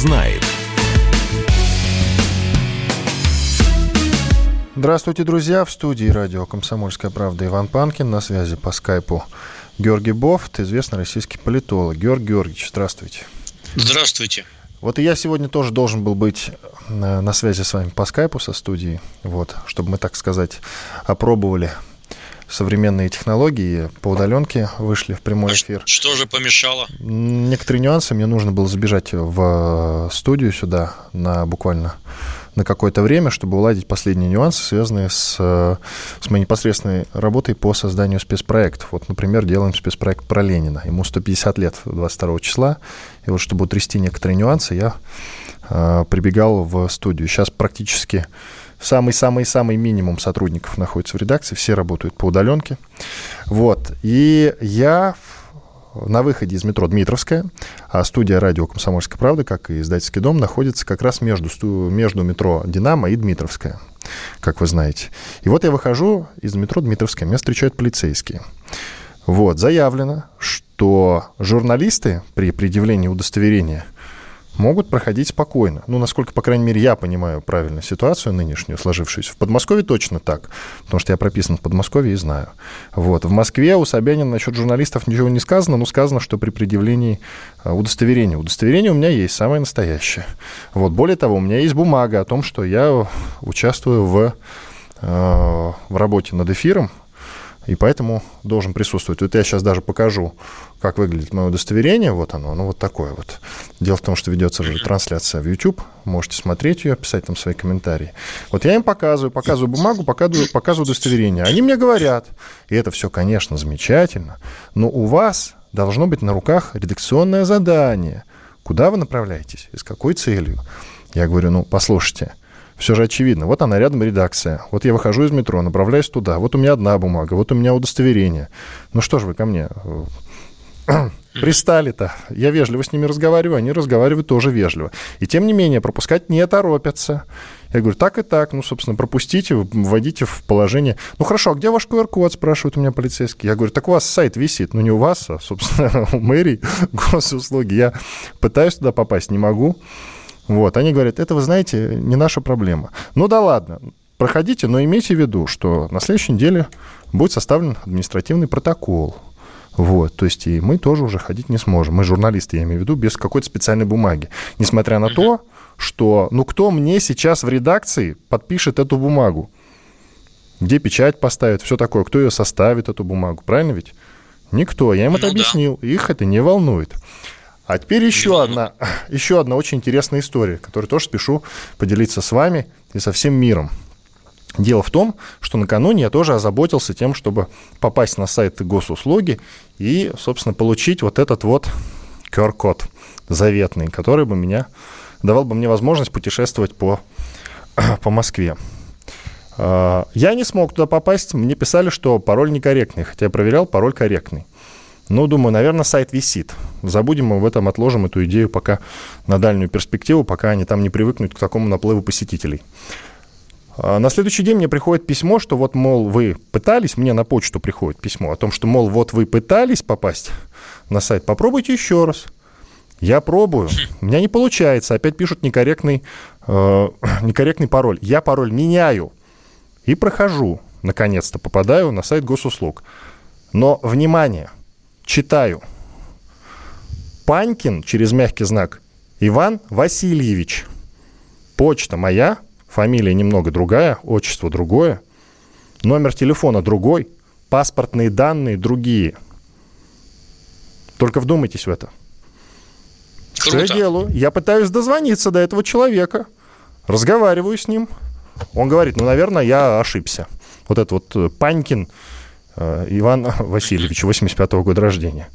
знает. Здравствуйте, друзья! В студии радио «Комсомольская правда» Иван Панкин. На связи по скайпу Георгий Бофт, известный российский политолог. Георгий Георгиевич, здравствуйте. Здравствуйте. Вот и я сегодня тоже должен был быть на, на связи с вами по скайпу со студией, вот, чтобы мы, так сказать, опробовали современные технологии по удаленке вышли в прямой а эфир. Что же помешало? Некоторые нюансы. Мне нужно было забежать в студию сюда на буквально на какое-то время, чтобы уладить последние нюансы, связанные с, с моей непосредственной работой по созданию спецпроектов. Вот, например, делаем спецпроект про Ленина. Ему 150 лет 22 числа. И вот чтобы утрясти некоторые нюансы, я э, прибегал в студию. Сейчас практически самый-самый-самый минимум сотрудников находится в редакции, все работают по удаленке. Вот. И я на выходе из метро Дмитровская, а студия радио «Комсомольская правда», как и издательский дом, находится как раз между, между метро «Динамо» и Дмитровская, как вы знаете. И вот я выхожу из метро Дмитровская, меня встречают полицейские. Вот, заявлено, что журналисты при предъявлении удостоверения – могут проходить спокойно. Ну, насколько, по крайней мере, я понимаю правильно ситуацию нынешнюю, сложившуюся. В Подмосковье точно так, потому что я прописан в Подмосковье и знаю. Вот. В Москве у Собянина насчет журналистов ничего не сказано, но сказано, что при предъявлении э, удостоверения. Удостоверение у меня есть, самое настоящее. Вот. Более того, у меня есть бумага о том, что я участвую в, э, в работе над эфиром, и поэтому должен присутствовать. Вот я сейчас даже покажу, как выглядит мое удостоверение. Вот оно, ну вот такое вот. Дело в том, что ведется же трансляция в YouTube. Можете смотреть ее, писать там свои комментарии. Вот я им показываю, показываю бумагу, показываю, показываю удостоверение. Они мне говорят, и это все, конечно, замечательно, но у вас должно быть на руках редакционное задание. Куда вы направляетесь и с какой целью? Я говорю, ну, послушайте, все же очевидно. Вот она рядом редакция. Вот я выхожу из метро, направляюсь туда. Вот у меня одна бумага, вот у меня удостоверение. Ну что ж вы ко мне? Пристали-то. Я вежливо с ними разговариваю, они разговаривают тоже вежливо. И тем не менее, пропускать не торопятся. Я говорю, так и так, ну, собственно, пропустите, вводите в положение. Ну, хорошо, а где ваш QR-код, спрашивают у меня полицейские. Я говорю, так у вас сайт висит. Ну, не у вас, а, собственно, у мэрии госуслуги. Я пытаюсь туда попасть, не могу. Вот, они говорят, это, вы знаете, не наша проблема. Ну да ладно, проходите, но имейте в виду, что на следующей неделе будет составлен административный протокол. Вот, то есть и мы тоже уже ходить не сможем. Мы журналисты, я имею в виду, без какой-то специальной бумаги. Несмотря на то, что, ну, кто мне сейчас в редакции подпишет эту бумагу? Где печать поставит, все такое, кто ее составит, эту бумагу, правильно ведь? Никто, я им ну, это объяснил, да. их это не волнует. А теперь еще одна, еще одна очень интересная история, которую тоже спешу поделиться с вами и со всем миром. Дело в том, что накануне я тоже озаботился тем, чтобы попасть на сайт госуслуги и, собственно, получить вот этот вот QR-код заветный, который бы меня давал бы мне возможность путешествовать по, по Москве. А, я не смог туда попасть, мне писали, что пароль некорректный, хотя я проверял, пароль корректный. Ну, думаю, наверное, сайт висит. Забудем мы в этом, отложим эту идею пока на дальнюю перспективу, пока они там не привыкнут к такому наплыву посетителей. А на следующий день мне приходит письмо, что вот, мол, вы пытались, мне на почту приходит письмо о том, что, мол, вот вы пытались попасть на сайт, попробуйте еще раз. Я пробую, у меня не получается, опять пишут некорректный, э, некорректный пароль. Я пароль меняю и прохожу, наконец-то попадаю на сайт госуслуг. Но, внимание – Читаю. Панькин через мягкий знак Иван Васильевич. Почта моя, фамилия немного другая, отчество другое, номер телефона другой, паспортные данные другие. Только вдумайтесь в это. Круто. Что я делаю? Я пытаюсь дозвониться до этого человека, разговариваю с ним. Он говорит, ну, наверное, я ошибся. Вот этот вот э, Панькин Иван Васильевич, 85-го года рождения.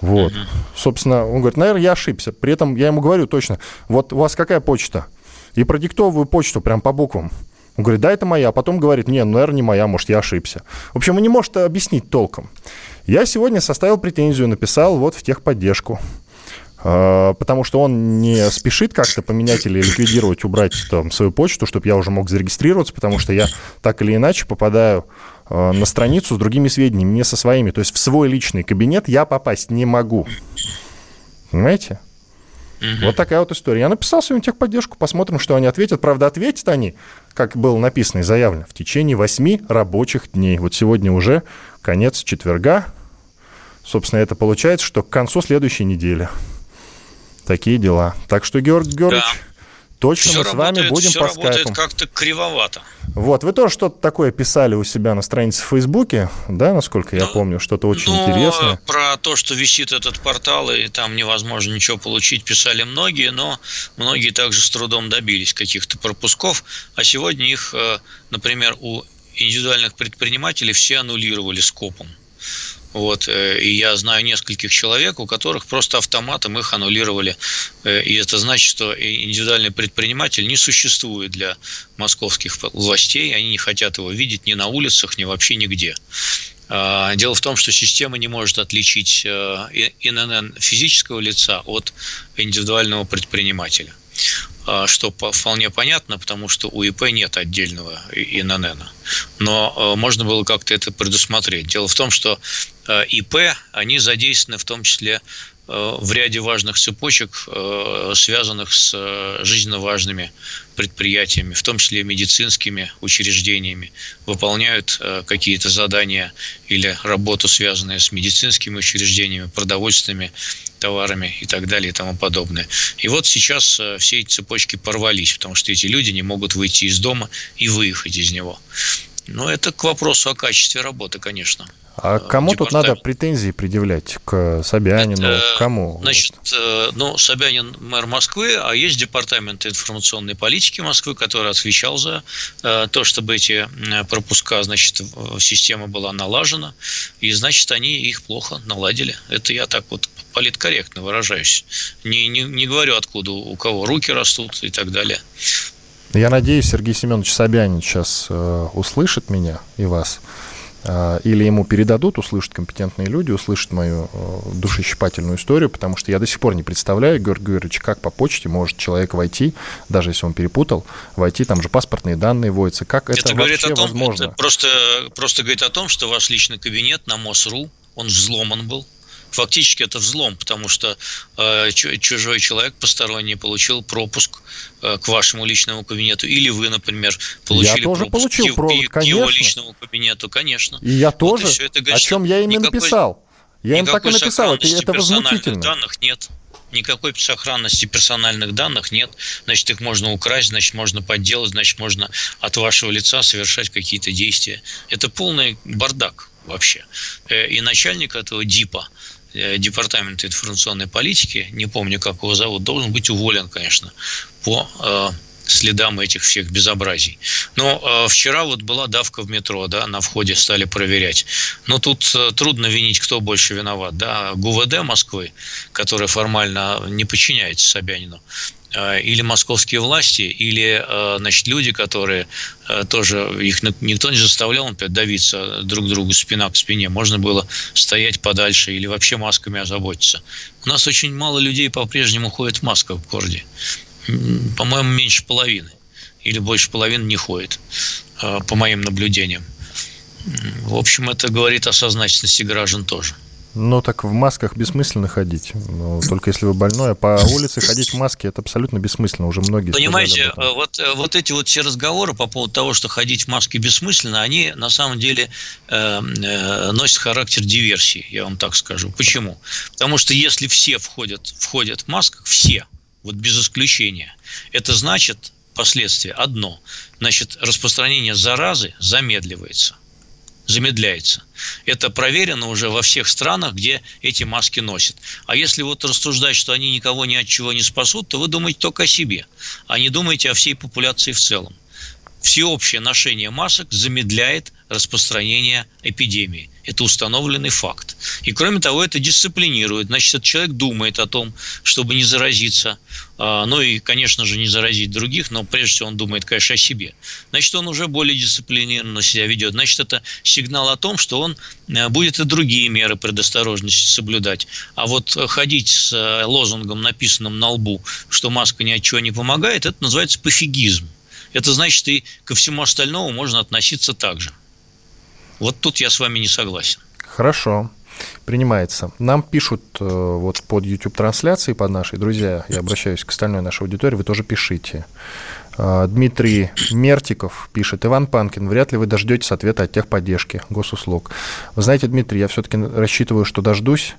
Вот. Собственно, он говорит, наверное, я ошибся. При этом я ему говорю точно, вот у вас какая почта? И продиктовываю почту прям по буквам. Он говорит, да, это моя. А потом говорит, не, ну, наверное, не моя, может, я ошибся. В общем, он не может объяснить толком. Я сегодня составил претензию, написал вот в техподдержку. Э, потому что он не спешит как-то поменять или ликвидировать, убрать там свою почту, чтобы я уже мог зарегистрироваться, потому что я так или иначе попадаю Э, на страницу с другими сведениями, не со своими. То есть в свой личный кабинет я попасть не могу. Понимаете? Угу. Вот такая вот история. Я написал свою техподдержку, посмотрим, что они ответят. Правда, ответят они, как было написано и заявлено, в течение восьми рабочих дней. Вот сегодня уже конец четверга. Собственно, это получается, что к концу следующей недели. Такие дела. Так что, Георгий Георгиевич, да. Точно все мы с вами будем все по работает скайпу. как-то кривовато. Вот, вы тоже что-то такое писали у себя на странице в Фейсбуке, да, насколько я ну, помню, что-то очень ну, интересное. Про то, что висит этот портал, и там невозможно ничего получить, писали многие, но многие также с трудом добились каких-то пропусков, а сегодня их, э, например, у индивидуальных предпринимателей все аннулировали скопом. Вот, э, и я знаю нескольких человек, у которых просто автоматом их аннулировали. Э, и это значит, что индивидуальный предприниматель не существует для московских властей. Они не хотят его видеть ни на улицах, ни вообще нигде. А, дело в том, что система не может отличить э, ИНН физического лица от индивидуального предпринимателя. А, что вполне понятно, потому что у ИП нет отдельного ИНН. Но а, можно было как-то это предусмотреть. Дело в том, что а, ИП, они задействованы в том числе в ряде важных цепочек, связанных с жизненно важными предприятиями, в том числе медицинскими учреждениями, выполняют какие-то задания или работу, связанную с медицинскими учреждениями, продовольственными товарами и так далее и тому подобное. И вот сейчас э, все эти цепочки порвались, потому что эти люди не могут выйти из дома и выехать из него. Но это к вопросу о качестве работы, конечно. А э, кому тут надо претензии предъявлять? К Собянину? Это, кому? Значит, э, ну, Собянин мэр Москвы, а есть департамент информационной политики Москвы, который отвечал за то, чтобы эти пропуска, значит, система была налажена, и, значит, они их плохо наладили. Это я так вот политкорректно выражаюсь. Не, не, не говорю, откуда у кого руки растут и так далее. Я надеюсь, Сергей Семенович Собянин сейчас э, услышит меня и вас. Э, или ему передадут, услышат компетентные люди, услышат мою э, душещипательную историю, потому что я до сих пор не представляю, Георгий Георгиевич, как по почте может человек войти, даже если он перепутал, войти, там же паспортные данные вводятся. Как это, это вообще о том, возможно? Это просто, просто говорит о том, что ваш личный кабинет на МОСРУ, он взломан был, фактически это взлом, потому что э, чужой человек посторонний получил пропуск э, к вашему личному кабинету, или вы, например, получили я тоже пропуск получил к, провод, к его личному кабинету, конечно. И я тоже. Вот и это о чем я им и написал. Я им так и написал, это, это возмутительно. данных нет. Никакой сохранности персональных данных нет. Значит, их можно украсть, значит, можно подделать, значит, можно от вашего лица совершать какие-то действия. Это полный бардак вообще. Э, и начальник этого ДИПа, департамента информационной политики, не помню, как его зовут, должен быть уволен, конечно, по э, следам этих всех безобразий. Но э, вчера вот была давка в метро, да, на входе стали проверять. Но тут э, трудно винить, кто больше виноват, да, ГУВД Москвы, которая формально не подчиняется Собянину, Э, или московские власти, или э, значит, люди, которые э, тоже, их никто не заставлял например, давиться друг другу спина к спине. Можно было стоять подальше или вообще масками озаботиться. У нас очень мало людей по-прежнему ходят в масках в городе. По-моему, меньше половины. Или больше половины не ходит, по моим наблюдениям. В общем, это говорит о сознательности граждан тоже. Ну, так в масках бессмысленно ходить. Ну, только если вы больной, а по улице ходить в маске это абсолютно бессмысленно. Уже многие Понимаете, вот, э, вот эти вот все разговоры по поводу того, что ходить в маске бессмысленно, они на самом деле э, э, носят характер диверсии, я вам так скажу. Почему? Потому что если все входят, входят в масках, все, вот без исключения, это значит последствия одно. Значит, распространение заразы замедливается замедляется. Это проверено уже во всех странах, где эти маски носят. А если вот рассуждать, что они никого ни от чего не спасут, то вы думаете только о себе, а не думаете о всей популяции в целом всеобщее ношение масок замедляет распространение эпидемии. Это установленный факт. И кроме того, это дисциплинирует. Значит, этот человек думает о том, чтобы не заразиться. А, ну и, конечно же, не заразить других, но прежде всего он думает, конечно, о себе. Значит, он уже более дисциплинированно себя ведет. Значит, это сигнал о том, что он э, будет и другие меры предосторожности соблюдать. А вот ходить с э, лозунгом, написанным на лбу, что маска ни от чего не помогает, это называется пофигизм это значит и ко всему остальному можно относиться так же. Вот тут я с вами не согласен. Хорошо. Принимается. Нам пишут э, вот под YouTube-трансляцией, под нашей, друзья, я обращаюсь к остальной нашей аудитории, вы тоже пишите. Э, Дмитрий Мертиков пишет, Иван Панкин, вряд ли вы дождетесь ответа от техподдержки госуслуг. Вы знаете, Дмитрий, я все-таки рассчитываю, что дождусь.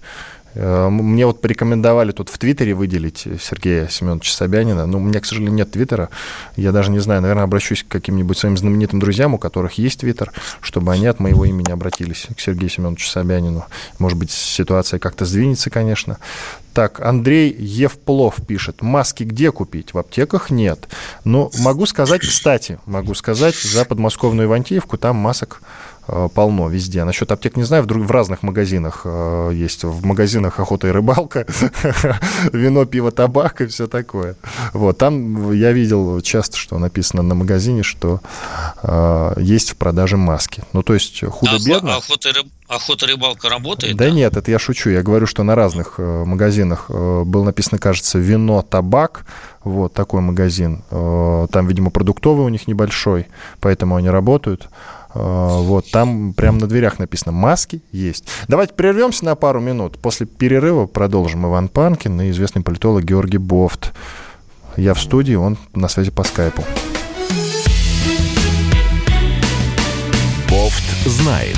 Э, мне вот порекомендовали тут в Твиттере выделить Сергея Семеновича Собянина. Но у меня, к сожалению, нет Твиттера. Я даже не знаю, наверное, обращусь к каким-нибудь своим знаменитым друзьям, у которых есть Твиттер, чтобы они от моего имени обратились к Сергею Семеновичу Собянину. Может быть, ситуация как-то сдвинется, конечно. Так, Андрей Евплов пишет. Маски где купить? В аптеках нет. Но могу сказать, кстати, могу сказать, за подмосковную Ивантеевку там масок полно везде. Насчет аптек не знаю, вдруг в разных магазинах э, есть. В магазинах охота и рыбалка, вино, пиво, табак и все такое. Вот, там я видел часто, что написано на магазине, что э, есть в продаже маски. Ну, то есть худо-бедно. Охота и рыбалка Охота рыбалка работает? Да, да нет, это я шучу. Я говорю, что на разных э, магазинах э, было написано, кажется, вино, табак. Вот такой магазин. Э, там, видимо, продуктовый у них небольшой, поэтому они работают. А, вот, там прямо на дверях написано «Маски есть». Давайте прервемся на пару минут. После перерыва продолжим Иван Панкин и известный политолог Георгий Бофт. Я в студии, он на связи по скайпу. Бофт знает.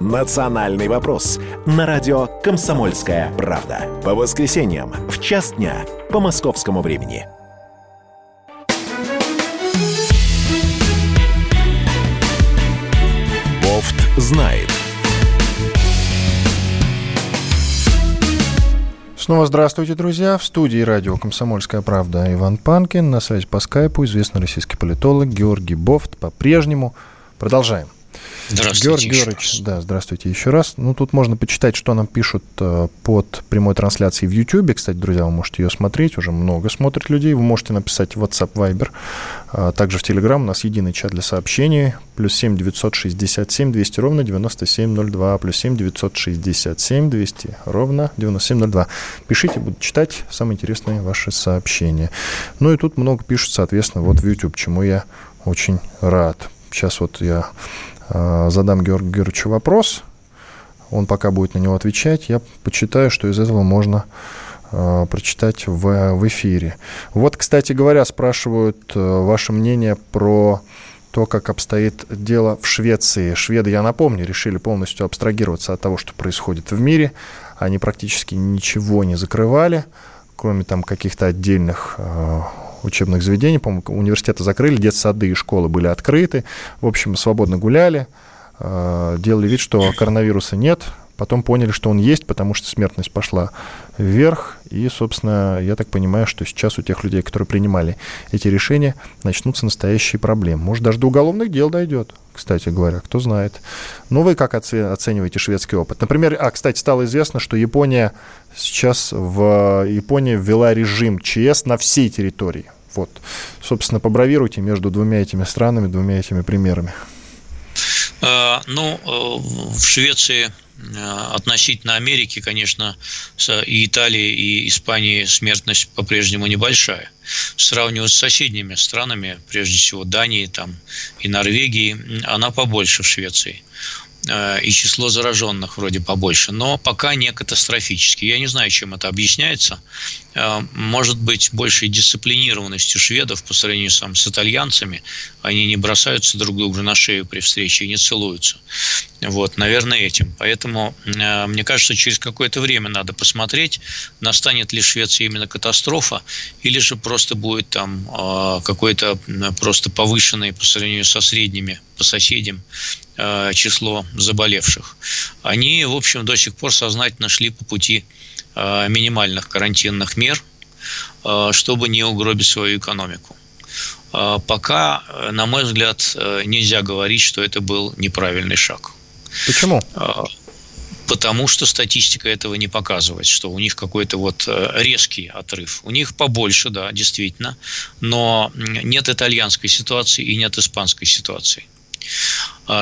«Национальный вопрос» на радио «Комсомольская правда». По воскресеньям в час дня по московскому времени. Бофт знает. Снова здравствуйте, друзья. В студии радио «Комсомольская правда» Иван Панкин. На связи по скайпу известный российский политолог Георгий Бофт. По-прежнему продолжаем. Здравствуйте. Георгий Георгиевич, да, здравствуйте еще раз. Ну, тут можно почитать, что нам пишут э, под прямой трансляцией в YouTube. Кстати, друзья, вы можете ее смотреть, уже много смотрит людей. Вы можете написать в WhatsApp, Viber. А также в Telegram у нас единый чат для сообщений. Плюс 7 967 200 ровно 9702. Плюс 7 967 200 ровно 9702. Пишите, буду читать самые интересные ваши сообщения. Ну и тут много пишут, соответственно, вот в YouTube, чему я очень рад. Сейчас вот я Э, задам Георгию Георгиевичу вопрос, он пока будет на него отвечать, я почитаю, что из этого можно э, прочитать в, в эфире. Вот, кстати говоря, спрашивают э, ваше мнение про то, как обстоит дело в Швеции. Шведы, я напомню, решили полностью абстрагироваться от того, что происходит в мире. Они практически ничего не закрывали, кроме там каких-то отдельных учебных заведений, по-моему, университеты закрыли, детсады и школы были открыты, в общем, свободно гуляли, э, делали вид, что коронавируса нет, потом поняли, что он есть, потому что смертность пошла вверх, и, собственно, я так понимаю, что сейчас у тех людей, которые принимали эти решения, начнутся настоящие проблемы. Может, даже до уголовных дел дойдет, кстати говоря, кто знает. Ну, вы как оцениваете шведский опыт? Например, а, кстати, стало известно, что Япония сейчас в Японии ввела режим ЧС на всей территории. Вот, собственно, побравируйте между двумя этими странами, двумя этими примерами. А, ну, э, в Швеции Э, относительно Америки, конечно, и Италии, и Испании смертность по-прежнему небольшая. Сравнивать с соседними странами, прежде всего Данией там, и Норвегией, она побольше в Швеции. Э, и число зараженных вроде побольше, но пока не катастрофически. Я не знаю, чем это объясняется. Э, может быть, большей дисциплинированностью шведов по сравнению сам, с итальянцами. Они не бросаются друг другу на шею при встрече и не целуются. Вот, наверное, этим. Поэтому э, мне кажется, через какое-то время надо посмотреть, настанет ли в именно катастрофа, или же просто будет там какой-то просто повышенный по сравнению со средними по соседям число заболевших. Они, в общем, до сих пор сознательно шли по пути минимальных карантинных мер, э, чтобы не угробить свою экономику. Пока, на мой взгляд, нельзя говорить, что это был неправильный шаг. Почему? потому что статистика этого не показывает, что у них какой-то вот э, резкий отрыв. У них побольше, да, действительно, но нет итальянской ситуации и нет испанской ситуации.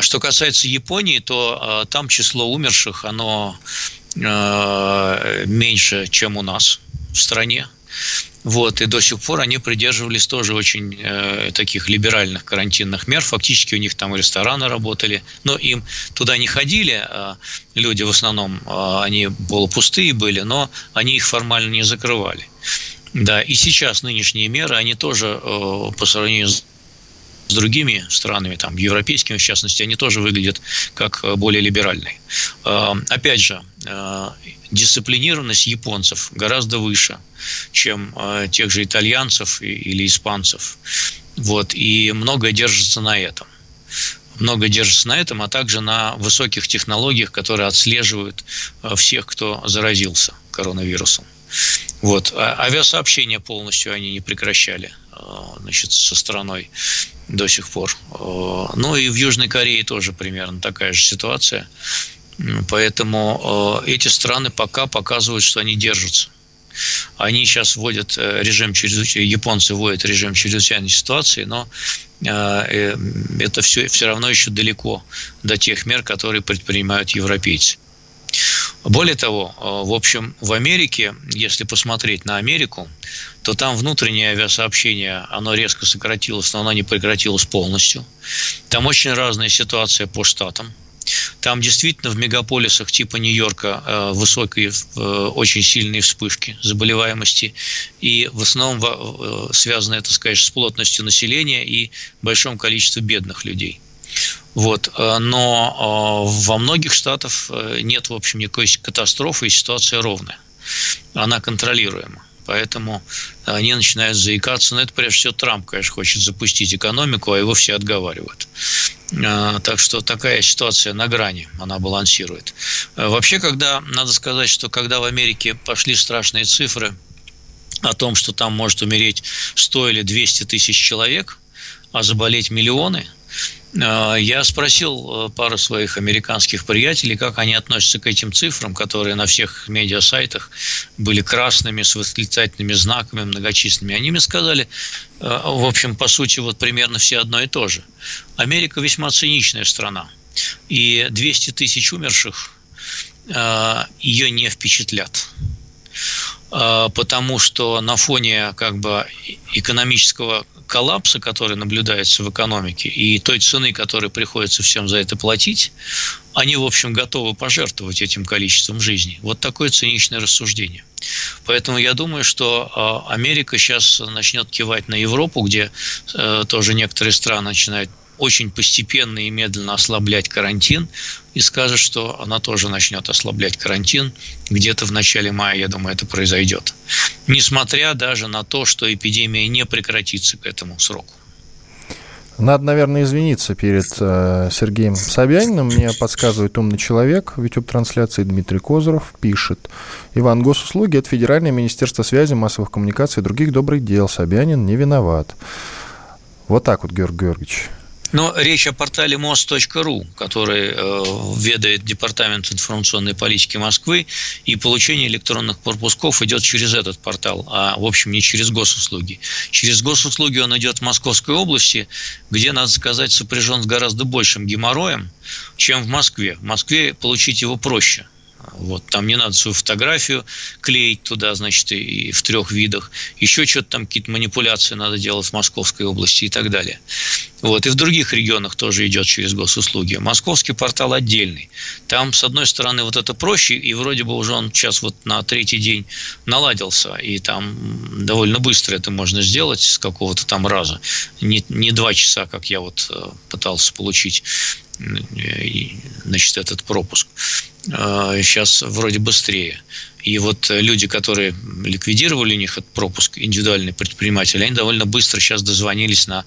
Что касается Японии, то там число умерших, оно меньше, чем у нас в стране. Вот, и до сих пор они придерживались тоже очень э, таких либеральных карантинных мер. Фактически у них там рестораны работали, но им туда не ходили. Э, люди в основном, э, они полупустые были, но они их формально не закрывали. Да, и сейчас нынешние меры, они тоже э, по сравнению с с другими странами, там, европейскими в частности, они тоже выглядят как э, более либеральные. Э, опять же, э, дисциплинированность японцев гораздо выше, чем тех же итальянцев или испанцев. Вот, и многое держится на этом много держится на этом, а также на высоких технологиях, которые отслеживают всех, кто заразился коронавирусом. Вот. А авиасообщение полностью они не прекращали значит, со страной до сих пор. Э, ну и в Южной Корее тоже примерно такая же ситуация. Поэтому э, эти страны пока показывают, что они держатся. Они сейчас вводят э, режим чрезвычайной, японцы вводят режим чрезвычайной ситуации, но это все, все равно еще далеко до тех мер, которые предпринимают европейцы. Более того, в общем, в Америке, если посмотреть на Америку, то там внутреннее авиасообщение, оно резко сократилось, но оно не прекратилось полностью. Там очень разная ситуация по штатам. Там действительно в мегаполисах типа Нью-Йорка э, высокие, э, очень сильные вспышки заболеваемости. И в основном э, связано это, скажем, с плотностью населения и большом количестве бедных людей. Вот. Но во многих штатах нет, в общем, никакой катастрофы, и ситуация ровная. Она контролируема. Поэтому они начинают заикаться. Но это, прежде всего, Трамп, конечно, хочет запустить экономику, а его все отговаривают. А, так что такая ситуация на грани, она балансирует. А, вообще, когда, надо сказать, что когда в Америке пошли страшные цифры о том, что там может умереть 100 или 200 тысяч человек, а заболеть миллионы – я спросил э, пару своих американских приятелей, как они относятся к этим цифрам, которые на всех медиасайтах были красными, с восклицательными знаками многочисленными. Они мне сказали, э, в общем, по сути, вот примерно все одно и то же. Америка весьма циничная страна. И 200 тысяч умерших э, ее не впечатлят потому что на фоне как бы экономического коллапса, который наблюдается в экономике, и той цены, которой приходится всем за это платить, они, в общем, готовы пожертвовать этим количеством жизни. Вот такое циничное рассуждение. Поэтому я думаю, что а, Америка сейчас начнет кивать на Европу, где э, тоже некоторые страны начинают очень постепенно и медленно ослаблять карантин и скажет, что она тоже начнет ослаблять карантин где-то в начале мая, я думаю, это произойдет. Несмотря даже на то, что эпидемия не прекратится к этому сроку. Надо, наверное, извиниться перед э, Сергеем Собяниным. Мне подсказывает умный человек в YouTube-трансляции Дмитрий Козыров. Пишет. Иван, госуслуги – это Федеральное министерство связи, массовых коммуникаций и других добрых дел. Собянин не виноват. Вот так вот, Георгий Георгиевич. Но речь о портале мост.ру, который э, ведает Департамент информационной политики Москвы, и получение электронных пропусков идет через этот портал, а в общем не через госуслуги. Через госуслуги он идет в Московской области, где, надо сказать, сопряжен с гораздо большим геморроем, чем в Москве. В Москве получить его проще – вот, там не надо свою фотографию клеить туда, значит, и, в трех видах. Еще что-то там, какие-то манипуляции надо делать в Московской области и так далее. Вот, и в других регионах тоже идет через госуслуги. Московский портал отдельный. Там, с одной стороны, вот это проще, и вроде бы уже он сейчас вот на третий день наладился, и там довольно быстро это можно сделать с какого-то там раза. Не, не два часа, как я вот э, пытался получить значит, этот пропуск. Сейчас а, вроде быстрее. И вот люди, которые ликвидировали у них этот пропуск, индивидуальные предприниматели, они довольно быстро сейчас дозвонились на э,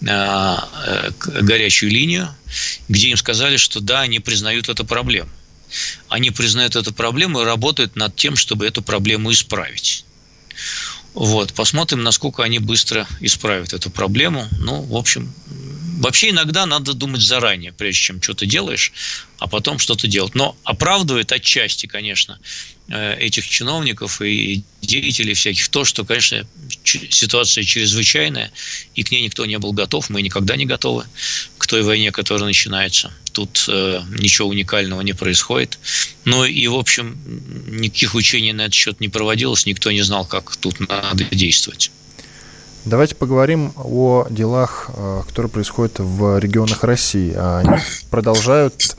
горячую линию, где им сказали, что да, они признают эту проблему. Они признают эту проблему и работают над тем, чтобы эту проблему исправить. Вот, посмотрим, насколько они быстро исправят эту проблему. Ну, в общем, вообще иногда надо думать заранее, прежде чем что-то делаешь, а потом что-то делать. Но оправдывает отчасти, конечно, э, этих чиновников и деятелей всяких то, что, конечно, ситуация чрезвычайная, и к ней никто не был готов, мы никогда не готовы к той войне, которая начинается. Тут э, ничего уникального не происходит. Ну и, в общем, никаких учений на этот счет не проводилось, никто не знал, как тут надо действовать. Давайте поговорим о делах, э, которые происходят в регионах России. Они продолжают,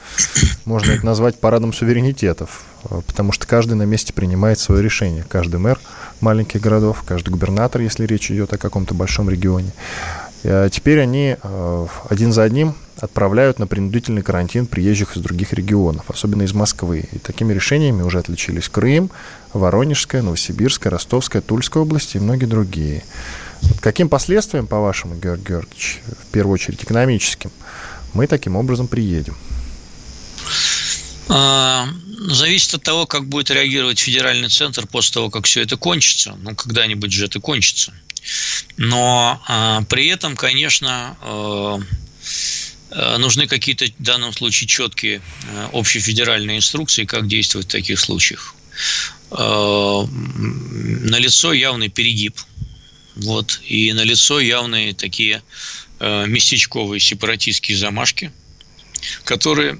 можно это назвать парадом суверенитетов, э, потому что каждый на месте принимает свое решение. Каждый мэр маленьких городов, каждый губернатор, если речь идет о каком-то большом регионе. А теперь они э, один за одним отправляют на принудительный карантин приезжих из других регионов, особенно из Москвы. И такими решениями уже отличились Крым, Воронежская, Новосибирская, Ростовская, Тульская области и многие другие. Каким последствиям, по-вашему, Георгий Георгиевич, в первую очередь экономическим, мы таким образом приедем? А, зависит от того, как будет реагировать федеральный центр после того, как все это кончится. Ну, когда-нибудь же это кончится. Но а, при этом, конечно, а, нужны какие-то в данном случае четкие общефедеральные инструкции, как действовать в таких случаях. Налицо явный перегиб вот. И налицо явные такие э, местечковые сепаратистские замашки, которые, э,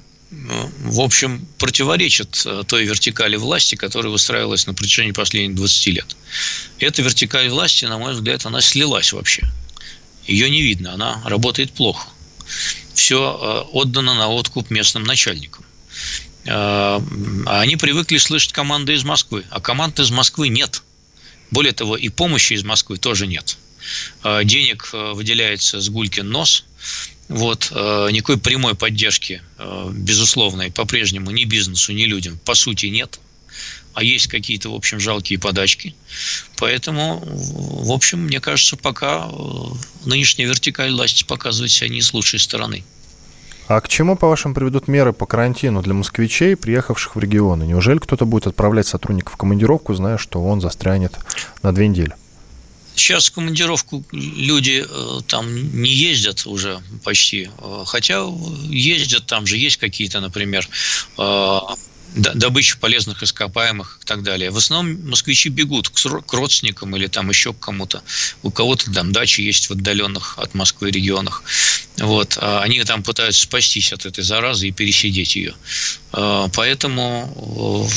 в общем, противоречат э, той вертикали власти, которая выстраивалась на протяжении последних 20 лет. Эта вертикаль власти, на мой взгляд, она слилась вообще. Ее не видно, она работает плохо. Все э, отдано на откуп местным начальникам. Э, они привыкли слышать команды из Москвы, а команд из Москвы нет – более того, и помощи из Москвы тоже нет. А, денег а, выделяется с гулькин нос. Вот, а, никакой прямой поддержки, безусловной, по-прежнему ни бизнесу, ни людям, по сути, нет. А есть какие-то, в общем, жалкие подачки. Поэтому, в общем, мне кажется, пока нынешняя вертикаль власти показывает себя не с лучшей стороны. А к чему, по-вашему, приведут меры по карантину для москвичей, приехавших в регионы? Неужели кто-то будет отправлять сотрудников в командировку, зная, что он застрянет на две недели? Сейчас в командировку люди э, там не ездят уже почти, э, хотя ездят, там же есть какие-то, например, э, добычи полезных ископаемых и так далее. В основном москвичи бегут к родственникам или там еще к кому-то. У кого-то там дачи есть в отдаленных от Москвы регионах. Вот. А они там пытаются спастись от этой заразы и пересидеть ее. А, поэтому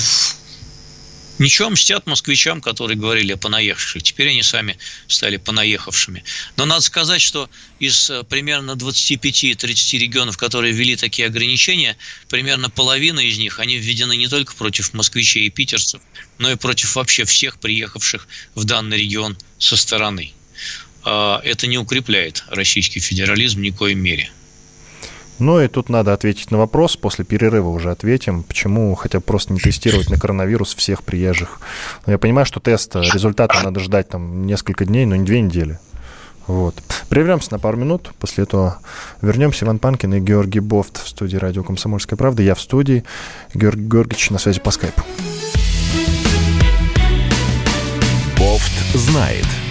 Ничего мстят москвичам, которые говорили о понаехавших. Теперь они сами стали понаехавшими. Но надо сказать, что из э, примерно 25-30 регионов, которые ввели такие ограничения, примерно половина из них, они введены не только против москвичей и питерцев, но и против вообще всех приехавших в данный регион со стороны. А, это не укрепляет российский федерализм в коей мере. Ну и тут надо ответить на вопрос, после перерыва уже ответим, почему хотя бы просто не тестировать на коронавирус всех приезжих. Я понимаю, что тест, результата надо ждать там несколько дней, но не две недели. Вот. Прервемся на пару минут, после этого вернемся. Иван Панкин и Георгий Бофт в студии радио «Комсомольская правда». Я в студии, Георгий Георгиевич на связи по скайпу. Бофт знает –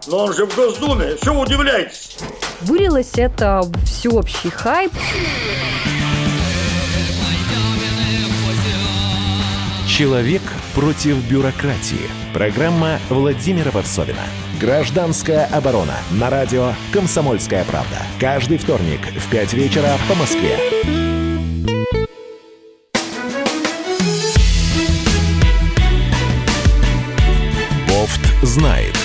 Но он же в Госдуме, что вы удивляетесь? Вылилось это всеобщий хайп. Человек против бюрократии. Программа Владимира Варсовина. Гражданская оборона. На радио «Комсомольская правда». Каждый вторник в 5 вечера по Москве. Бофт знает.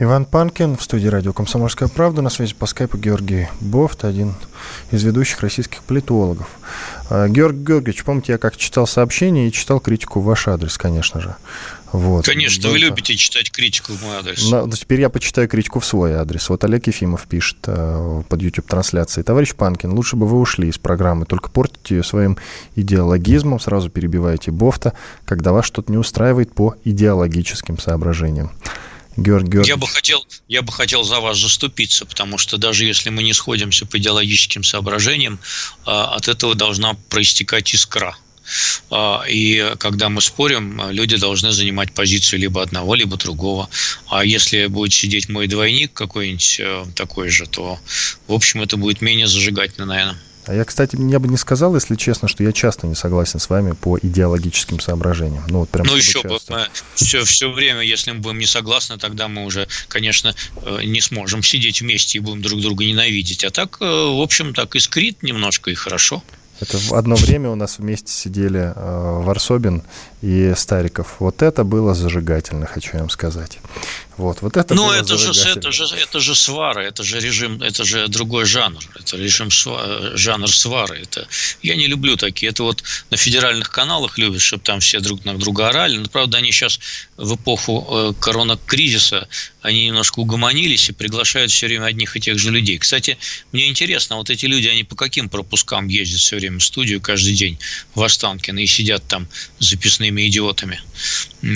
Иван Панкин в студии радио «Комсомольская правда». На связи по скайпу Георгий Бофт, один из ведущих российских политологов. А, Георгий Георгиевич, помните, я как читал сообщение и читал критику в ваш адрес, конечно же. Вот. Конечно, вы любите читать критику в мой адрес. На, теперь я почитаю критику в свой адрес. Вот Олег Ефимов пишет э, под YouTube-трансляцией. Товарищ Панкин, лучше бы вы ушли из программы, только портите ее своим идеологизмом, сразу перебиваете Бофта, когда вас что-то не устраивает по идеологическим соображениям. Георгий Георгиевич. Я бы, хотел, я бы хотел за вас заступиться, потому что даже если мы не сходимся по идеологическим соображениям, а, от этого должна проистекать искра. А, и когда мы спорим, люди должны занимать позицию либо одного, либо другого. А если будет сидеть мой двойник какой-нибудь э, такой же, то, в общем, это будет менее зажигательно, наверное. А я, кстати, я бы не сказал, если честно, что я часто не согласен с вами по идеологическим соображениям. Ну, вот прям ну еще бы, мы все, все время, если мы будем не согласны, тогда мы уже, конечно, э, не сможем сидеть вместе и будем друг друга ненавидеть. А так, э, в общем, так искрит немножко и хорошо. Это в одно время у нас вместе сидели э, Варсобин и Стариков. Вот это было зажигательно, хочу вам сказать. Вот, вот это Ну, это же, это, же, это же свара, это же режим, это же другой жанр. Это режим, жанр свары. Это, я не люблю такие. Это вот на федеральных каналах любят, чтобы там все друг на друга орали. Но, правда, они сейчас в эпоху э, коронакризиса, они немножко угомонились и приглашают все время одних и тех же людей. Кстати, мне интересно, вот эти люди, они по каким пропускам ездят все время в студию каждый день в Останкино и сидят там записными идиотами.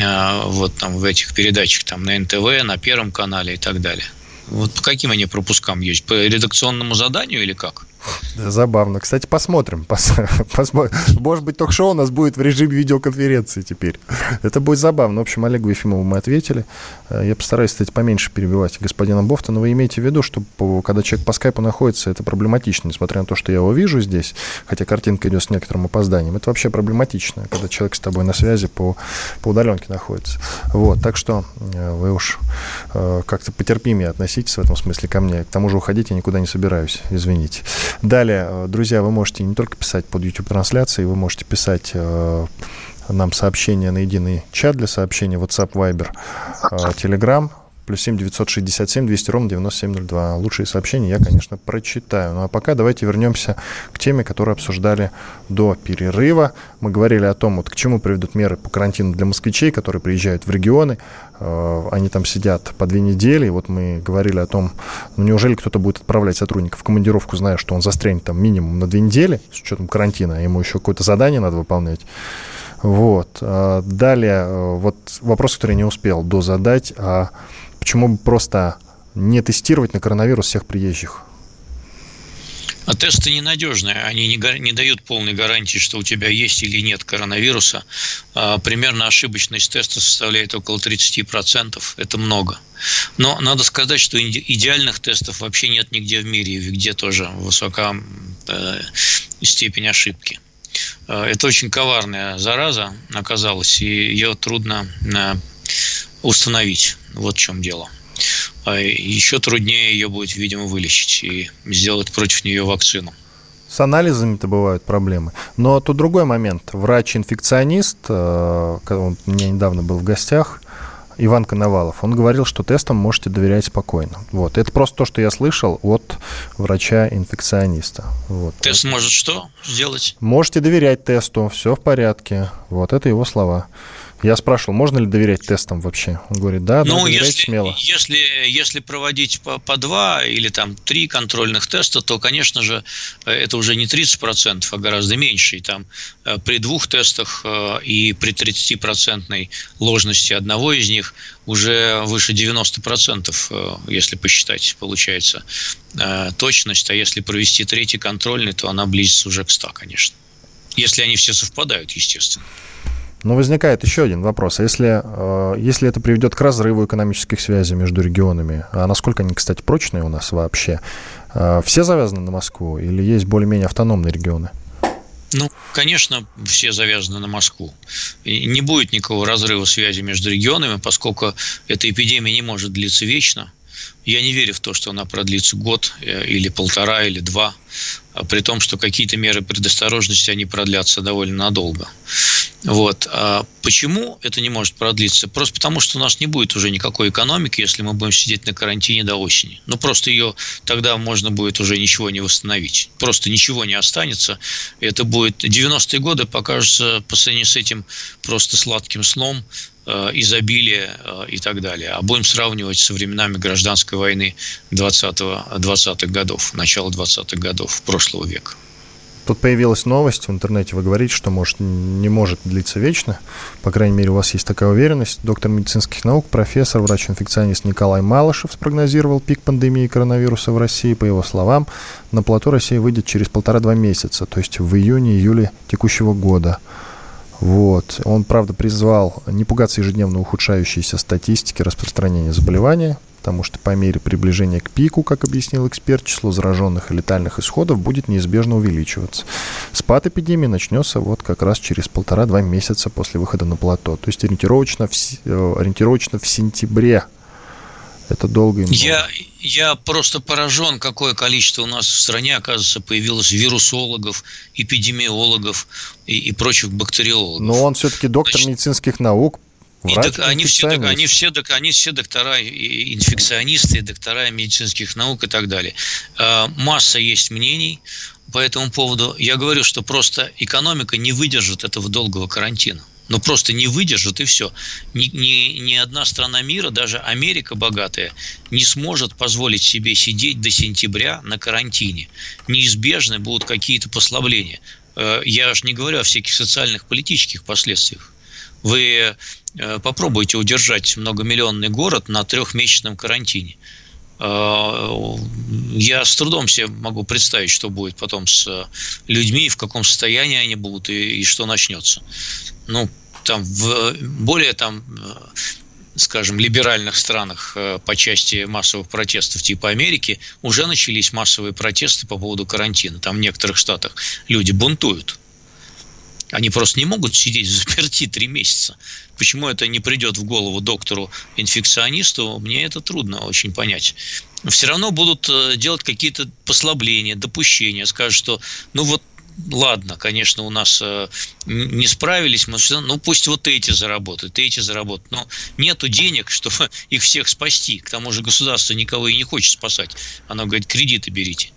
А, вот там в этих передачах, там на НТВ, на Первом канале и так далее. Вот по каким они пропускам есть? По редакционному заданию или как? Забавно. Кстати, посмотрим. Пос, посмотрим. Может быть, ток-шоу у нас будет в режиме видеоконференции теперь. Это будет забавно. В общем, Олегу Ефимову мы ответили. Э, я постараюсь, кстати, поменьше перебивать господина Бофта, но вы имеете в виду, что когда человек по скайпу находится, это проблематично, несмотря на то, что я его вижу здесь, хотя картинка идет с некоторым опозданием. Это вообще проблематично, когда человек с тобой на связи по, по удаленке находится. Вот, так что э, вы уж э, как-то потерпимее относитесь в этом смысле ко мне. К тому же уходить я никуда не собираюсь, извините. Далее, э, друзья, вы можете не только писать под YouTube-трансляцией, вы можете писать э, нам сообщения на единый чат для сообщений WhatsApp, Viber, э, Telegram плюс 7 967 200 ровно 9702. Лучшие сообщения я, конечно, прочитаю. Ну а пока давайте вернемся к теме, которую обсуждали до перерыва. Мы говорили о том, вот к чему приведут меры по карантину для москвичей, которые приезжают в регионы. Э, они там сидят по две недели. И вот мы говорили о том, ну неужели кто-то будет отправлять сотрудников в командировку, зная, что он застрянет там минимум на две недели, с учетом карантина, а ему еще какое-то задание надо выполнять. Вот. Э, далее, э, вот вопрос, который я не успел дозадать, а Почему бы просто не тестировать на коронавирус всех приезжих? А тесты ненадежные, они не, не дают полной гарантии, что у тебя есть или нет коронавируса. А, примерно ошибочность теста составляет около 30%. Это много. Но надо сказать, что идеальных тестов вообще нет нигде в мире, где тоже высока э, степень ошибки. Э, это очень коварная зараза оказалась, и ее трудно э, установить. Вот в чем дело. А еще труднее ее будет, видимо, вылечить и сделать против нее вакцину. С анализами-то бывают проблемы. Но тут другой момент. Врач-инфекционист, э, он у меня недавно был в гостях, Иван Коновалов, он говорил, что тестам можете доверять спокойно. Вот. Это просто то, что я слышал от врача-инфекциониста. Вот. Тест может что сделать? Можете доверять тесту, все в порядке. Вот это его слова. Я спрашивал, можно ли доверять тестам вообще? Он говорит, да, ну, да, если, смело. Если, если проводить по, по два или там три контрольных теста, то, конечно же, это уже не 30%, а гораздо меньше. И там э, при двух тестах э, и при 30% ложности одного из них уже выше 90%, э, если посчитать, получается, точность. А если провести третий контрольный, то она близится уже к 100, конечно. Если они все совпадают, естественно. Но возникает еще один вопрос. А если, э, если это приведет к разрыву экономических связей между регионами, а насколько они, кстати, прочные у нас вообще, э, все завязаны на Москву или есть более-менее автономные регионы? Ну, конечно, все завязаны на Москву. И не будет никакого разрыва связи между регионами, поскольку эта эпидемия не может длиться вечно. Я не верю в то, что она продлится год э, или полтора или два, при том, что какие-то меры предосторожности, они продлятся довольно надолго. Вот. А почему это не может продлиться? Просто потому, что у нас не будет уже никакой экономики, если мы будем сидеть на карантине до осени. Ну, просто ее тогда можно будет уже ничего не восстановить. Просто ничего не останется. Это будет... 90-е годы покажутся по сравнению с этим просто сладким сном, изобилие э, и так далее. А будем сравнивать со временами гражданской войны 20-х 20 годов, начала 20-х годов прошлого века. Тут появилась новость в интернете, вы говорите, что может, не может длиться вечно. По крайней мере, у вас есть такая уверенность. Доктор медицинских наук, профессор, врач-инфекционист Николай Малышев спрогнозировал пик пандемии коронавируса в России. По его словам, на плато России выйдет через полтора-два месяца, то есть в июне-июле текущего года. Вот. Он, правда, призвал не пугаться ежедневно ухудшающейся статистики распространения заболевания, потому что по мере приближения к пику, как объяснил эксперт, число зараженных и летальных исходов будет неизбежно увеличиваться. Спад эпидемии начнется вот как раз через полтора-два месяца после выхода на плато, то есть ориентировочно в, э, ориентировочно в сентябре. Это долго и много. Я, я просто поражен, какое количество у нас в стране, оказывается, появилось вирусологов, эпидемиологов и, и прочих бактериологов. Но он все-таки доктор Значит, медицинских наук, и док, они, все, они, все, они все доктора, и инфекционисты, и доктора медицинских наук и так далее. А, масса есть мнений по этому поводу. Я говорю, что просто экономика не выдержит этого долгого карантина. Ну, просто не выдержит и все. Ни, ни, ни одна страна мира, даже Америка богатая, не сможет позволить себе сидеть до сентября на карантине. Неизбежны будут какие-то послабления. Э, я же не говорю о всяких социальных, политических последствиях. Вы э, попробуйте удержать многомиллионный город на трехмесячном карантине. Э, я с трудом себе могу представить, что будет потом с людьми, в каком состоянии они будут и, и что начнется. Ну, там в более там э, скажем, либеральных странах по части массовых протестов типа Америки уже начались массовые протесты по поводу карантина. Там в некоторых штатах люди бунтуют. Они просто не могут сидеть заперти три месяца. Почему это не придет в голову доктору-инфекционисту, мне это трудно очень понять. Все равно будут э, делать какие-то послабления, допущения, скажут, что ну вот ладно, конечно, у нас э, не справились, мы ну пусть вот эти заработают, эти заработают, но нету денег, чтобы их всех спасти. К тому же государство никого и не хочет спасать. Оно говорит, кредиты берите.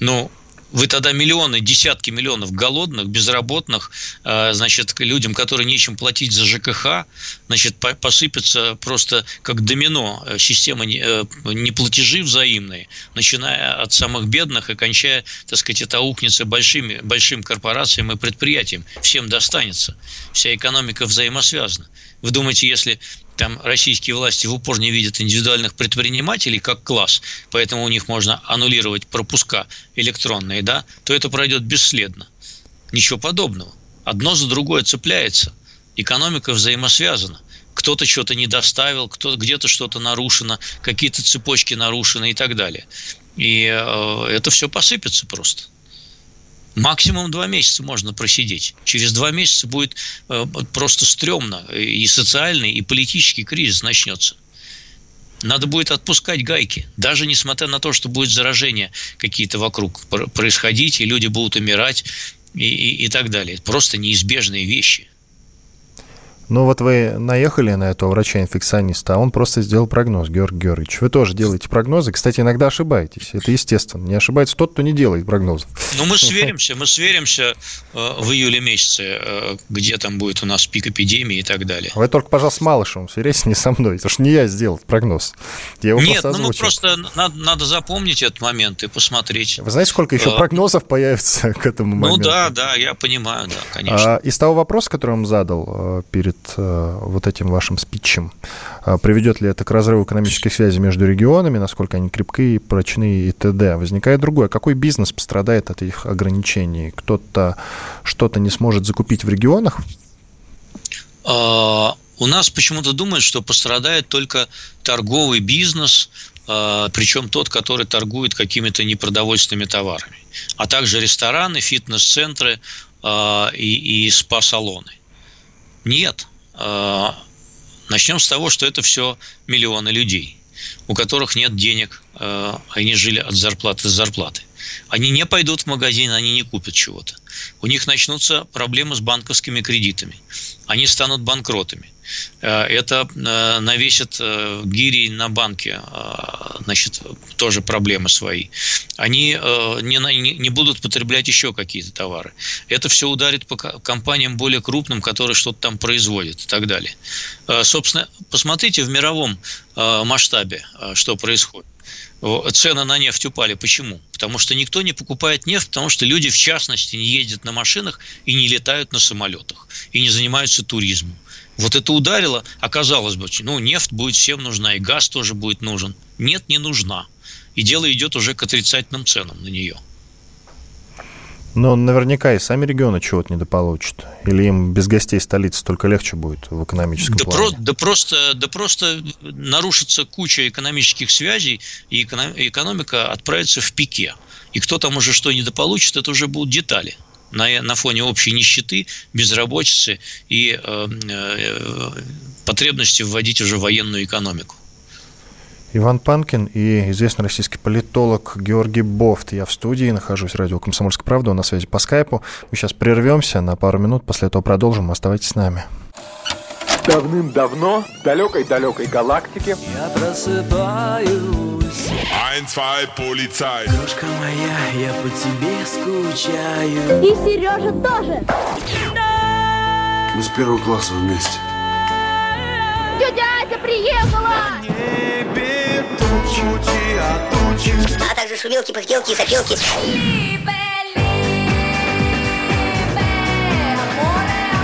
Ну, вы тогда миллионы, десятки миллионов голодных, безработных, э, значит, людям, которые нечем платить за ЖКХ, значит, посыпется просто как домино э, система э, неплатежи взаимные, начиная от самых бедных и кончая, так сказать, это аукнется большими, большим корпорациям и предприятиям. Всем достанется. Вся экономика взаимосвязана. Вы думаете, если там российские власти в упор не видят индивидуальных предпринимателей как класс, поэтому у них можно аннулировать пропуска электронные, да, то это пройдет бесследно. Ничего подобного. Одно за другое цепляется. Экономика взаимосвязана. Кто-то что-то не доставил, кто где-то что-то нарушено, какие-то цепочки нарушены и так далее. И э, это все посыпется просто. Максимум два месяца можно просидеть. Через два месяца будет э, просто стрёмно. И социальный, и политический кризис начнется. Надо будет отпускать гайки. Даже несмотря на то, что будет заражение какие-то вокруг происходить, и люди будут умирать, и, и, и так далее. Просто неизбежные вещи. Ну вот вы наехали на этого врача-инфекциониста, а он просто сделал прогноз, Георг Георгиевич. Вы тоже делаете прогнозы. Кстати, иногда ошибаетесь. Это естественно. Не ошибается тот, кто не делает прогнозов. Ну мы сверимся, мы сверимся э, в июле месяце, э, где там будет у нас пик эпидемии и так далее. Вы только, пожалуйста, с Малышевым сверяйтесь, не со мной. Потому что не я сделал прогноз. Я его Нет, ну мы просто надо, надо запомнить этот момент и посмотреть. Вы знаете, сколько еще э, прогнозов появится к этому ну моменту? Ну да, да, я понимаю, да, конечно. А, из того вопроса, который он задал перед вот этим вашим спичем. А приведет ли это к разрыву экономических связей между регионами, насколько они крепкие, прочные и т.д. Возникает другое. Какой бизнес пострадает от этих ограничений? Кто-то что-то не сможет закупить в регионах? А, у нас почему-то думают, что пострадает только торговый бизнес, а, причем тот, который торгует какими-то непродовольственными товарами, а также рестораны, фитнес-центры и, и спа-салоны. Нет, начнем с того, что это все миллионы людей. у которых нет денег, э, они жили от зарплаты до зарплаты. Они не пойдут в магазин, они не купят чего-то. У них начнутся проблемы с банковскими кредитами. Они станут банкротами. Э, это э, навесит э, гири на банке, значит, тоже проблемы свои. Они не, не будут потреблять еще какие-то товары. Это все ударит по компаниям более крупным, которые что-то там производят и так далее. Собственно, посмотрите в мировом масштабе, что происходит цены на нефть упали. Почему? Потому что никто не покупает нефть, потому что люди, в частности, не ездят на машинах и не летают на самолетах, и не занимаются туризмом. Вот это ударило, оказалось бы, ну, нефть будет всем нужна, и газ тоже будет нужен. Нет, не нужна. И дело идет уже к отрицательным ценам на нее. Но наверняка и сами регионы чего-то недополучат. Или им без гостей столицы только легче будет в экономическом да плане? Про, да, просто, да просто нарушится куча экономических связей, и экономика отправится в пике. И кто там уже что недополучит, это уже будут детали на, на фоне общей нищеты, безработицы и э, э, потребности вводить уже военную экономику. Иван Панкин и известный российский политолог Георгий Бофт. Я в студии, нахожусь в радио «Комсомольская правда», на связи по скайпу. Мы сейчас прервемся на пару минут, после этого продолжим. Оставайтесь с нами. Давным-давно в далекой-далекой галактике Я просыпаюсь Ein, zwei, полицай Дружка моя, я по тебе скучаю И Сережа тоже Мы с первого класса вместе Тетя Ася приехала! небе а тучи. А также шумелки, пыхтелки и сопелки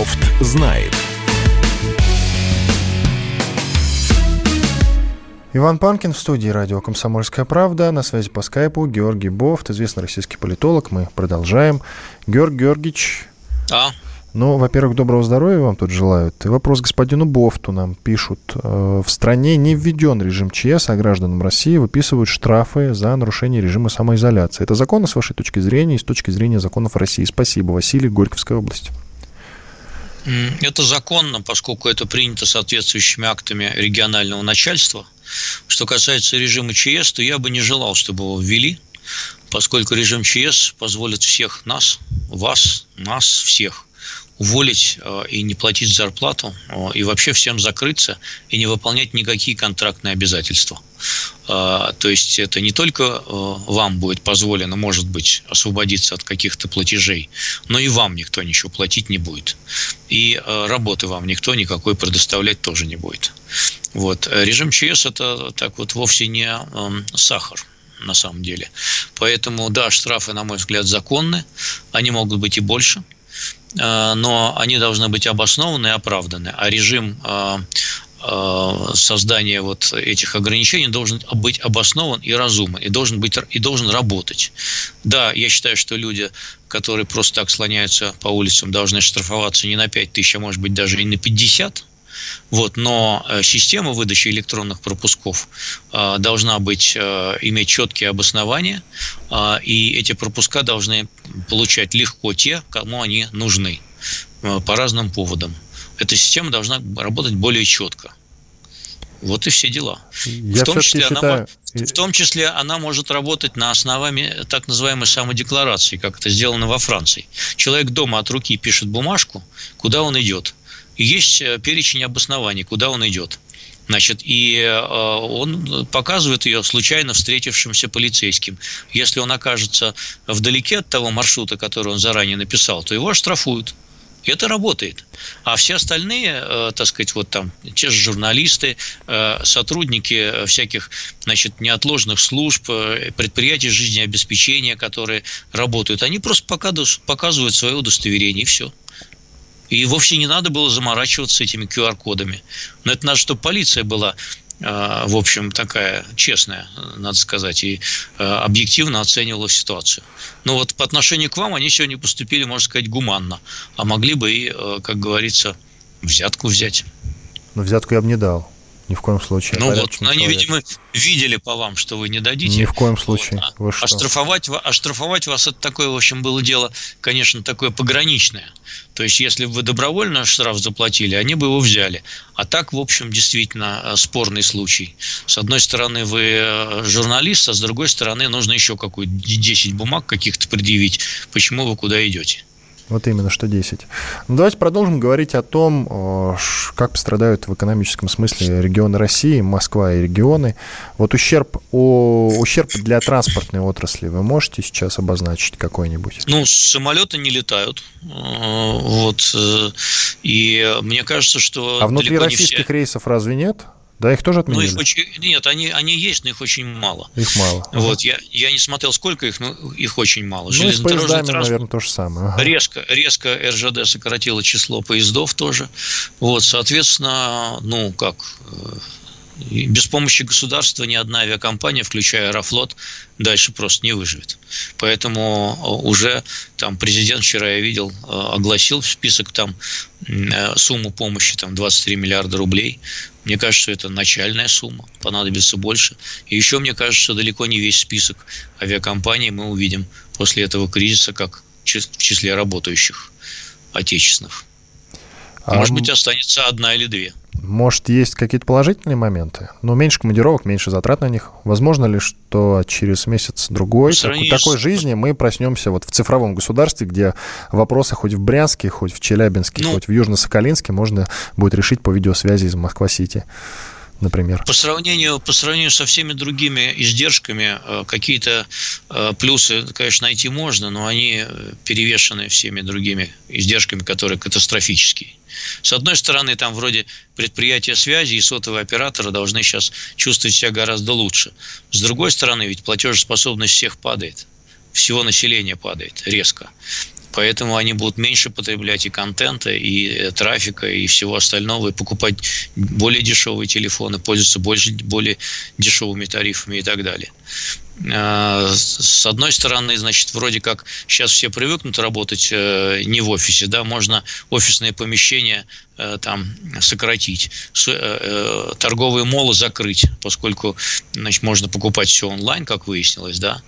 Бофт знает. Иван Панкин в студии радио «Комсомольская правда». На связи по скайпу Георгий Бофт, известный российский политолог. Мы продолжаем. Георг Георгиевич. А? Ну, во-первых, доброго здоровья вам тут желают. И вопрос господину Бофту нам пишут. Э, В стране не введен режим ЧС, а гражданам России выписывают штрафы за нарушение режима самоизоляции. Это законно с вашей точки зрения и с точки зрения законов России? Спасибо. Василий, Горьковская область. Это законно, поскольку это принято соответствующими актами регионального начальства. Что касается режима ЧС, то я бы не желал, чтобы его ввели, поскольку режим ЧС позволит всех нас, вас, нас всех уволить э, и не платить зарплату, э, и вообще всем закрыться и не выполнять никакие контрактные обязательства. Э, То есть это не только вам будет позволено, может быть, освободиться от каких-то платежей, но и вам никто ничего платить не будет. И работы вам никто никакой предоставлять тоже не будет. Вот. Режим ЧС это так вот вовсе не эм, сахар на самом деле. Поэтому, да, штрафы, на мой взгляд, законны. Они могут быть и больше но они должны быть обоснованы и оправданы. А режим э, э, создания вот этих ограничений должен быть обоснован и разумен, и должен, быть, и должен работать. Да, я считаю, что люди, которые просто так слоняются по улицам, должны штрафоваться не на 5 тысяч, а может быть даже и на 50 вот, но э, система выдачи электронных пропусков э, должна быть, э, иметь четкие обоснования, и эти пропуска должны получать легко те, кому они нужны по разным поводам. Эта система должна работать более четко. Вот и все дела. Я в, том числе считаю... она, в том числе она может работать на основании так называемой самодекларации, как это сделано во Франции. Человек дома от руки пишет бумажку, куда он идет. Есть э, перечень обоснований, куда он идет. Значит, и э, он показывает ее случайно встретившимся полицейским. Если он окажется вдалеке от того маршрута, который он заранее написал, то его оштрафуют. Это работает. А все остальные, э, так сказать, вот там, те же журналисты, сотрудники всяких, значит, неотложных служб, предприятий жизнеобеспечения, которые работают, они просто показывают свое удостоверение, и все. И вовсе не надо было заморачиваться этими QR-кодами. Но это надо, чтобы полиция была э, в общем, такая честная, надо сказать, и э, объективно оценивала ситуацию. Но вот по отношению к вам они сегодня поступили, можно сказать, гуманно, а могли бы и, э, как говорится, взятку взять. Но взятку я бы не дал. Ни в коем случае. Ну вот, они, видимо, видели по вам, что вы не дадите. Ни в коем случае. Вот. Вы что? Оштрафовать, оштрафовать вас это такое, в общем, было дело, конечно, такое пограничное. То есть, если бы вы добровольно штраф заплатили, они бы его взяли. А так, в общем, действительно э, спорный случай. С одной стороны, вы э, журналист, а с другой стороны, нужно еще какую-то 10 бумаг каких-то предъявить, почему вы куда идете. Вот именно, что 10. Ну, давайте продолжим говорить о том, э, как пострадают в экономическом смысле регионы России, Москва и регионы. Вот ущерб, о, ущерб для транспортной отрасли вы можете сейчас обозначить какой-нибудь? Ну, самолеты не летают. Э, вот. Э, и мне кажется, что... А внутри российских все... рейсов разве нет? Да, их тоже отменили? Ну, их очень... Нет, они, они есть, но их очень мало. Их мало. Вот, я, я не смотрел, сколько их, но их очень мало. Ну, с поездами, транспорт... наверное, то же самое. Ага. Резко, резко РЖД сократило число поездов тоже. Вот, соответственно, ну, как без помощи государства ни одна авиакомпания, включая Аэрофлот, дальше просто не выживет. Поэтому э, уже там президент вчера я видел, э, огласил список там э, сумму помощи там 23 миллиарда рублей. Мне кажется, это начальная сумма, понадобится больше. И еще мне кажется, далеко не весь список авиакомпаний мы увидим после этого кризиса как в числе работающих отечественных. А Может быть, останется одна или две. Может, есть какие-то положительные моменты? Но меньше командировок, меньше затрат на них. Возможно ли, что через месяц-другой такой, такой жизни мы проснемся вот в цифровом государстве, где вопросы хоть в Брянске, хоть в Челябинске, ну, хоть в Южно-Сахалинске можно будет решить по видеосвязи из Москва-Сити? Например? По сравнению, по сравнению со всеми другими издержками, э, какие-то э, плюсы, конечно, найти можно, но они э, перевешены всеми другими издержками, которые катастрофические. С одной стороны, там вроде предприятия связи и сотовые операторы должны сейчас чувствовать себя гораздо лучше. С другой стороны, ведь платежеспособность всех падает всего населения падает резко. Поэтому они будут меньше потреблять и контента, и э, трафика, и всего остального, и покупать более дешевые телефоны, пользоваться больше, более дешевыми тарифами и так далее. А, с одной стороны, значит, вроде как сейчас все привыкнут работать э, не в офисе, да, можно офисные помещения э, там сократить, э, торговые молы закрыть, поскольку, значит, можно покупать все онлайн, как выяснилось, да,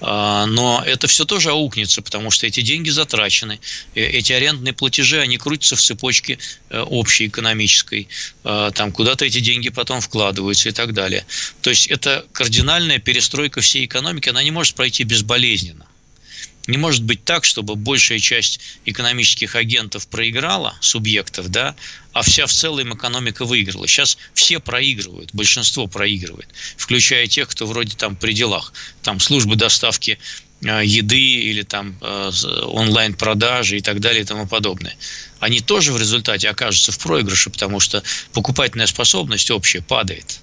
а, но это все тоже аукнется, потому что эти деньги затрачены, эти арендные платежи, они крутятся в цепочке общей экономической, а, там куда-то эти деньги потом вкладываются и так далее. То есть это кардинальная перестройка всей всей экономики, она не может пройти безболезненно. Не может быть так, чтобы большая часть экономических агентов проиграла, субъектов, да, а вся в целом экономика выиграла. Сейчас все проигрывают, большинство проигрывает, включая тех, кто вроде там при делах. Там службы доставки э, еды или там э, онлайн-продажи и так далее и тому подобное. Они тоже в результате окажутся в проигрыше, потому что покупательная способность общая падает.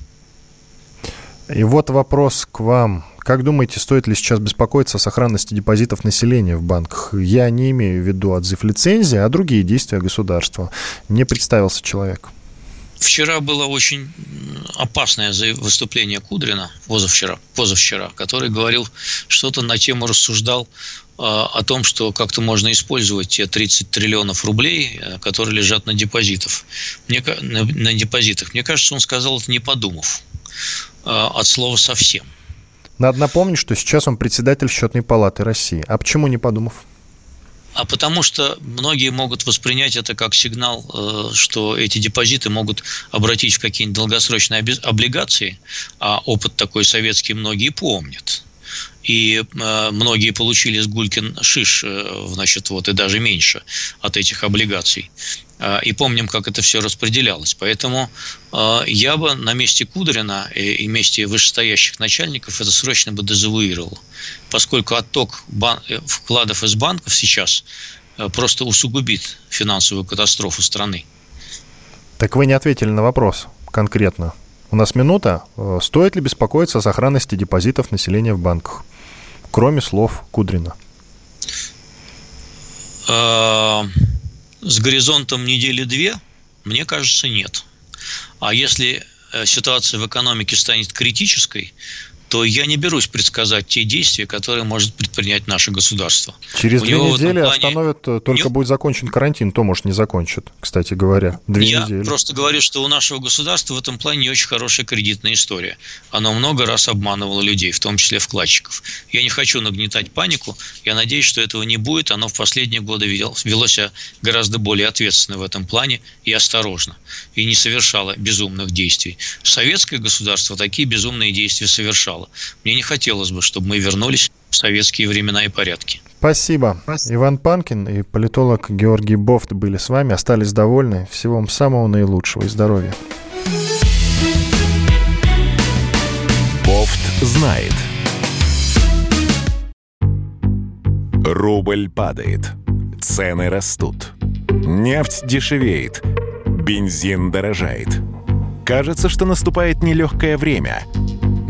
И вот вопрос к вам. Как думаете, стоит ли сейчас беспокоиться о сохранности депозитов населения в банках? Я не имею в виду отзыв лицензии, а другие действия государства. Не представился человек. Вчера было очень опасное выступление Кудрина, позавчера, позавчера который говорил что-то на тему, рассуждал э, о том, что как-то можно использовать те 30 триллионов рублей, э, которые лежат на, депозитах. Мне, на, на депозитах. Мне кажется, он сказал это не подумав, от слова совсем. Надо напомнить, что сейчас он председатель счетной палаты России. А почему не подумав? А потому что многие могут воспринять это как сигнал, э, что эти депозиты могут обратить в какие-нибудь долгосрочные облигации, а опыт такой советский многие помнят и э, многие получили с Гулькин шиш, э, значит, вот, и даже меньше от этих облигаций. Э, и помним, как это все распределялось. Поэтому э, я бы на месте Кудрина и, и месте вышестоящих начальников это срочно бы дезавуировал, поскольку отток бан- э, вкладов из банков сейчас э, просто усугубит финансовую катастрофу страны. Так вы не ответили на вопрос конкретно. У нас минута. Э, стоит ли беспокоиться о сохранности депозитов населения в банках? Кроме слов Кудрина. А, с горизонтом недели две, мне кажется, нет. А если э, ситуация в экономике станет критической, то я не берусь предсказать те действия, которые может предпринять наше государство. Через У две недели плане... остановят, э, только не... будет закончен карантин, то, может, не закончат, кстати говоря. Две я недели. просто говорю, что у нашего государства в этом плане не очень хорошая кредитная история. Оно много раз обманывало людей, в том числе вкладчиков. Я не хочу нагнетать панику. Я надеюсь, что этого не будет. Оно в последние годы вело себя гораздо более ответственно в этом плане и осторожно. И не совершало безумных действий. Советское государство такие безумные действия совершало мало. Мне не хотелось бы, чтобы мы вернулись в советские времена и порядки. Спасибо. Спасибо. Иван Панкин и политолог Георгий Бофт были с вами, остались довольны. Всего вам самого наилучшего и здоровья. Бофт знает. Рубль падает. Цены растут. Нефть дешевеет. Бензин дорожает. Кажется, что наступает нелегкое время –